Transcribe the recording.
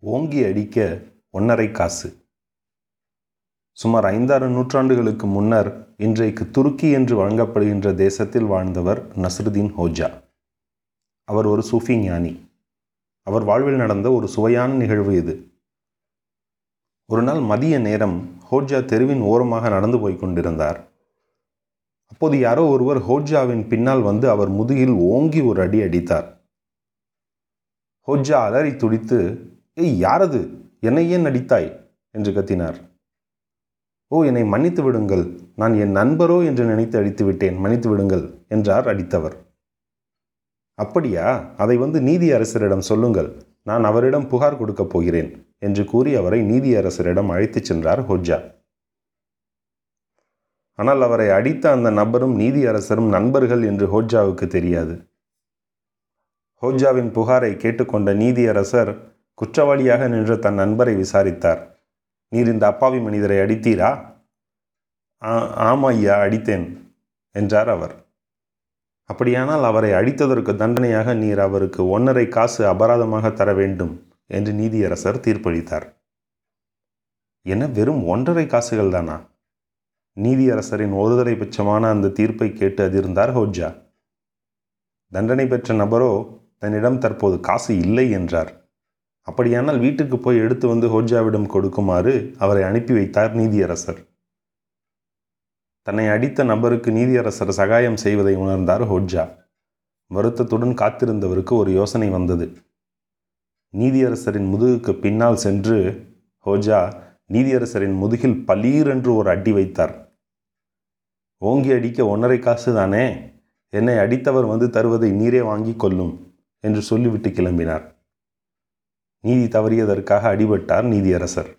ஓங்கி அடிக்க ஒன்றரை காசு. சுமார் ஐந்தாறு நூற்றாண்டுகளுக்கு முன்னர் இன்றைக்கு துருக்கி என்று வழங்கப்படுகின்ற தேசத்தில் வாழ்ந்தவர் நஸ்ருதீன் ஹோஜா. அவர் ஒரு சூஃபி ஞானி. அவர் வாழ்வில் நடந்த ஒரு சுவையான நிகழ்வு இது. ஒரு நாள் மதிய நேரம் ஹோஜா தெருவின் ஓரமாக நடந்து போய் கொண்டிருந்தார். அப்போது யாரோ ஒருவர் ஹோஜாவின் பின்னால் வந்து அவர் முதுகில் ஓங்கி ஒரு அடி அடித்தார். ஹோஜா அலறி துடித்து ஏய் யாரது? என்னை ஏன் அடித்தாய் என்று கத்தினார். ஓ என்னை மன்னித்து விடுங்கள். நான் என் நண்பரோ என்று நினைத்து அடித்து விட்டேன். மன்னித்து விடுங்கள் என்றார் அடித்தவர். அப்படியா? அதை வந்து நீதி அரசரிடம் சொல்லுங்கள். நான் அவரிடம் புகார் கொடுக்கப் போகிறேன் என்று கூறி அவரை நீதியரசரிடம் அழைத்துச் சென்றார் ஹோஜா. ஆனால் அவரை அடித்த அந்த நபரும் நீதியரசரும் நண்பர்கள் என்று ஹோஜாவுக்கு தெரியாது. ஹோஜாவின் புகாரை கேட்டுக்கொண்ட நீதியரசர் குற்றவாளியாக நின்ற தன் நண்பரை விசாரித்தார். நீர் இந்த அப்பாவி மனிதரை அடித்தீரா? ஆமா ஐயா அடித்தேன் என்றார் அவர். அப்படியானால் அவரை அடித்ததற்கு தண்டனையாக நீர் அவருக்கு ஒன்றரை காசு அபராதமாக தர வேண்டும் என்று நீதியரசர் தீர்ப்பளித்தார். என்ன வெறும் ஒன்றரை காசுகள் தானா? நீதியரசரின் ஒருதலை பட்சமான அந்த தீர்ப்பை கேட்டு அதிர்ந்தார் ஹோஜா தண்டனை பெற்ற நபரோ தன்னிடம் தற்போது காசு இல்லை என்றார். அப்படியானால் வீட்டுக்கு போய் எடுத்து வந்து ஹோஜாவிடம் கொடுக்குமாறு அவரை அனுப்பி வைத்தார் நீதியரசர். தன்னை அடித்த நபருக்கு நீதியரசர் சகாயம் செய்வதை உணர்ந்தார் ஹோஜா வருத்தத்துடன் காத்திருந்தவருக்கு ஒரு யோசனை வந்தது. நீதியரசரின் முதுகுக்கு பின்னால் சென்று ஹோஜா நீதியரசரின் முதுகில் பலீரென்று ஒரு அடி வைத்தார். ஓங்கி அடிக்க ஒன்றரை காசு தானே? என்னை அடித்தவர் வந்து தருவதை நீரே வாங்கி கொள்ளும் என்று சொல்லிவிட்டு கிளம்பினார். நீதி தவறியதற்காக அடிபட்டார் நீதியரசர்.